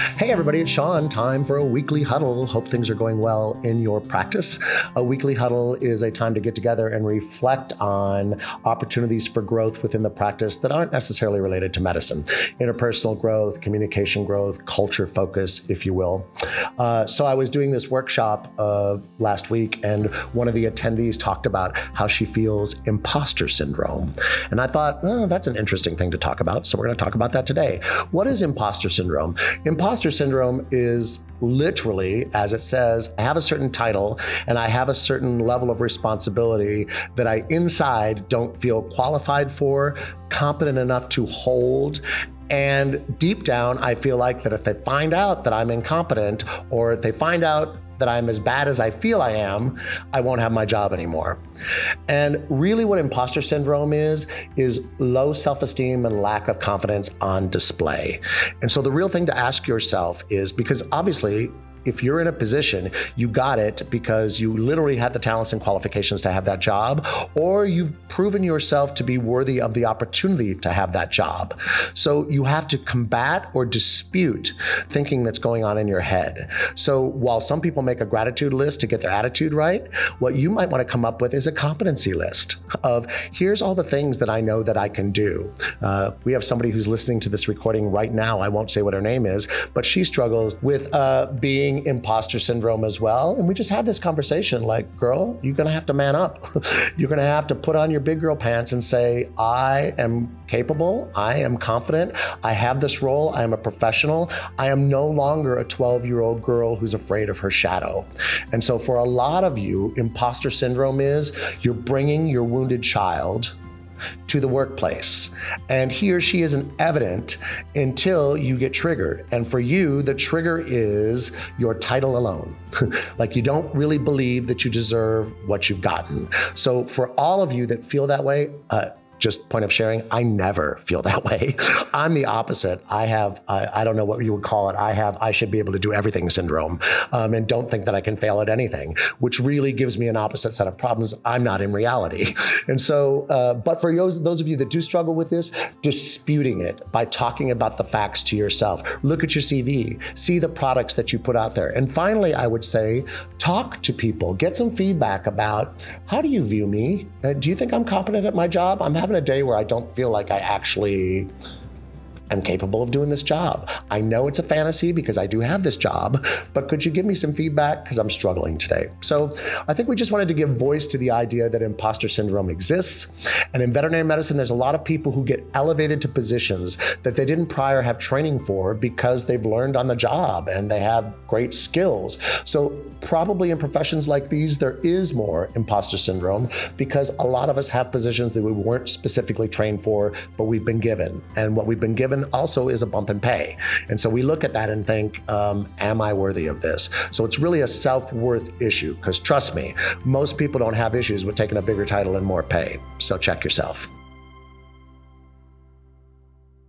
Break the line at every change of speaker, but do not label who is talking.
Hey, everybody, it's Shawn. Time for a weekly huddle. Hope things are going well in your practice. A weekly huddle is a time to get together and reflect on opportunities for growth within the practice that aren't necessarily related to medicine interpersonal growth, communication growth, culture focus, if you will. Uh, so, I was doing this workshop uh, last week, and one of the attendees talked about how she feels imposter syndrome. And I thought, oh, that's an interesting thing to talk about. So, we're going to talk about that today. What is imposter syndrome? Imposter syndrome is literally, as it says, I have a certain title and I have a certain level of responsibility that I inside don't feel qualified for, competent enough to hold, and deep down, I feel like that if they find out that I'm incompetent or if they find out that I'm as bad as I feel I am, I won't have my job anymore. And really, what imposter syndrome is, is low self esteem and lack of confidence on display. And so, the real thing to ask yourself is because obviously, if you're in a position, you got it because you literally have the talents and qualifications to have that job, or you've proven yourself to be worthy of the opportunity to have that job. So you have to combat or dispute thinking that's going on in your head. So while some people make a gratitude list to get their attitude right, what you might want to come up with is a competency list of here's all the things that I know that I can do. Uh, we have somebody who's listening to this recording right now. I won't say what her name is, but she struggles with uh, being imposter syndrome as well. And we just had this conversation like, girl, you're going to have to man up. you're going to have to put on your big girl pants and say, I am capable. I am confident. I have this role. I am a professional. I am no longer a 12 year old girl who's afraid of her shadow. And so, for a lot of you, imposter syndrome is you're bringing your wounded child to the workplace. And he or she isn't evident until you get triggered. And for you, the trigger is your title alone. like you don't really believe that you deserve what you've gotten. So for all of you that feel that way, uh, just point of sharing, I never feel that way. I'm the opposite. I have, I I, don't know what you would call it. I have, I should be able to do everything syndrome um, and don't think that I can fail at anything, which really gives me an opposite set of problems. I'm not in reality. And so, uh, but for those, those of you that do struggle with this, disputing it by talking about the facts to yourself. Look at your CV, see the products that you put out there. And finally, I would say, talk to people, get some feedback about how do you view me? Uh, do you think I'm competent at my job? I'm having having a day where I don't feel like I actually am capable of doing this job. I know it's a fantasy because I do have this job, but could you give me some feedback? Because I'm struggling today. So I think we just wanted to give voice to the idea that imposter syndrome exists. And in veterinary medicine, there's a lot of people who get elevated to positions that they didn't prior have training for because they've learned on the job and they have great skills. So probably in professions like these, there is more imposter syndrome because a lot of us have positions that we weren't specifically trained for, but we've been given. And what we've been given also is a bump in pay. And so we look at that and think, um, am I worthy of this? So it's really a self worth issue because trust me, most people don't have issues with taking a bigger title and more pay. So check yourself.